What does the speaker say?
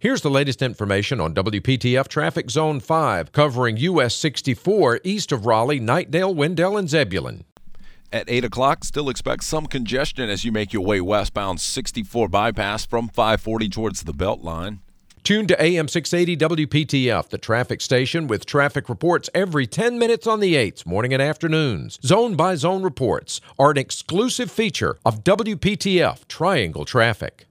Here's the latest information on WPTF Traffic Zone 5, covering US 64 east of Raleigh, Knightdale, Wendell, and Zebulon. At 8 o'clock, still expect some congestion as you make your way westbound 64 bypass from 540 towards the Beltline. Tune to AM 680 WPTF, the traffic station with traffic reports every 10 minutes on the 8s, morning and afternoons. Zone by zone reports are an exclusive feature of WPTF Triangle Traffic.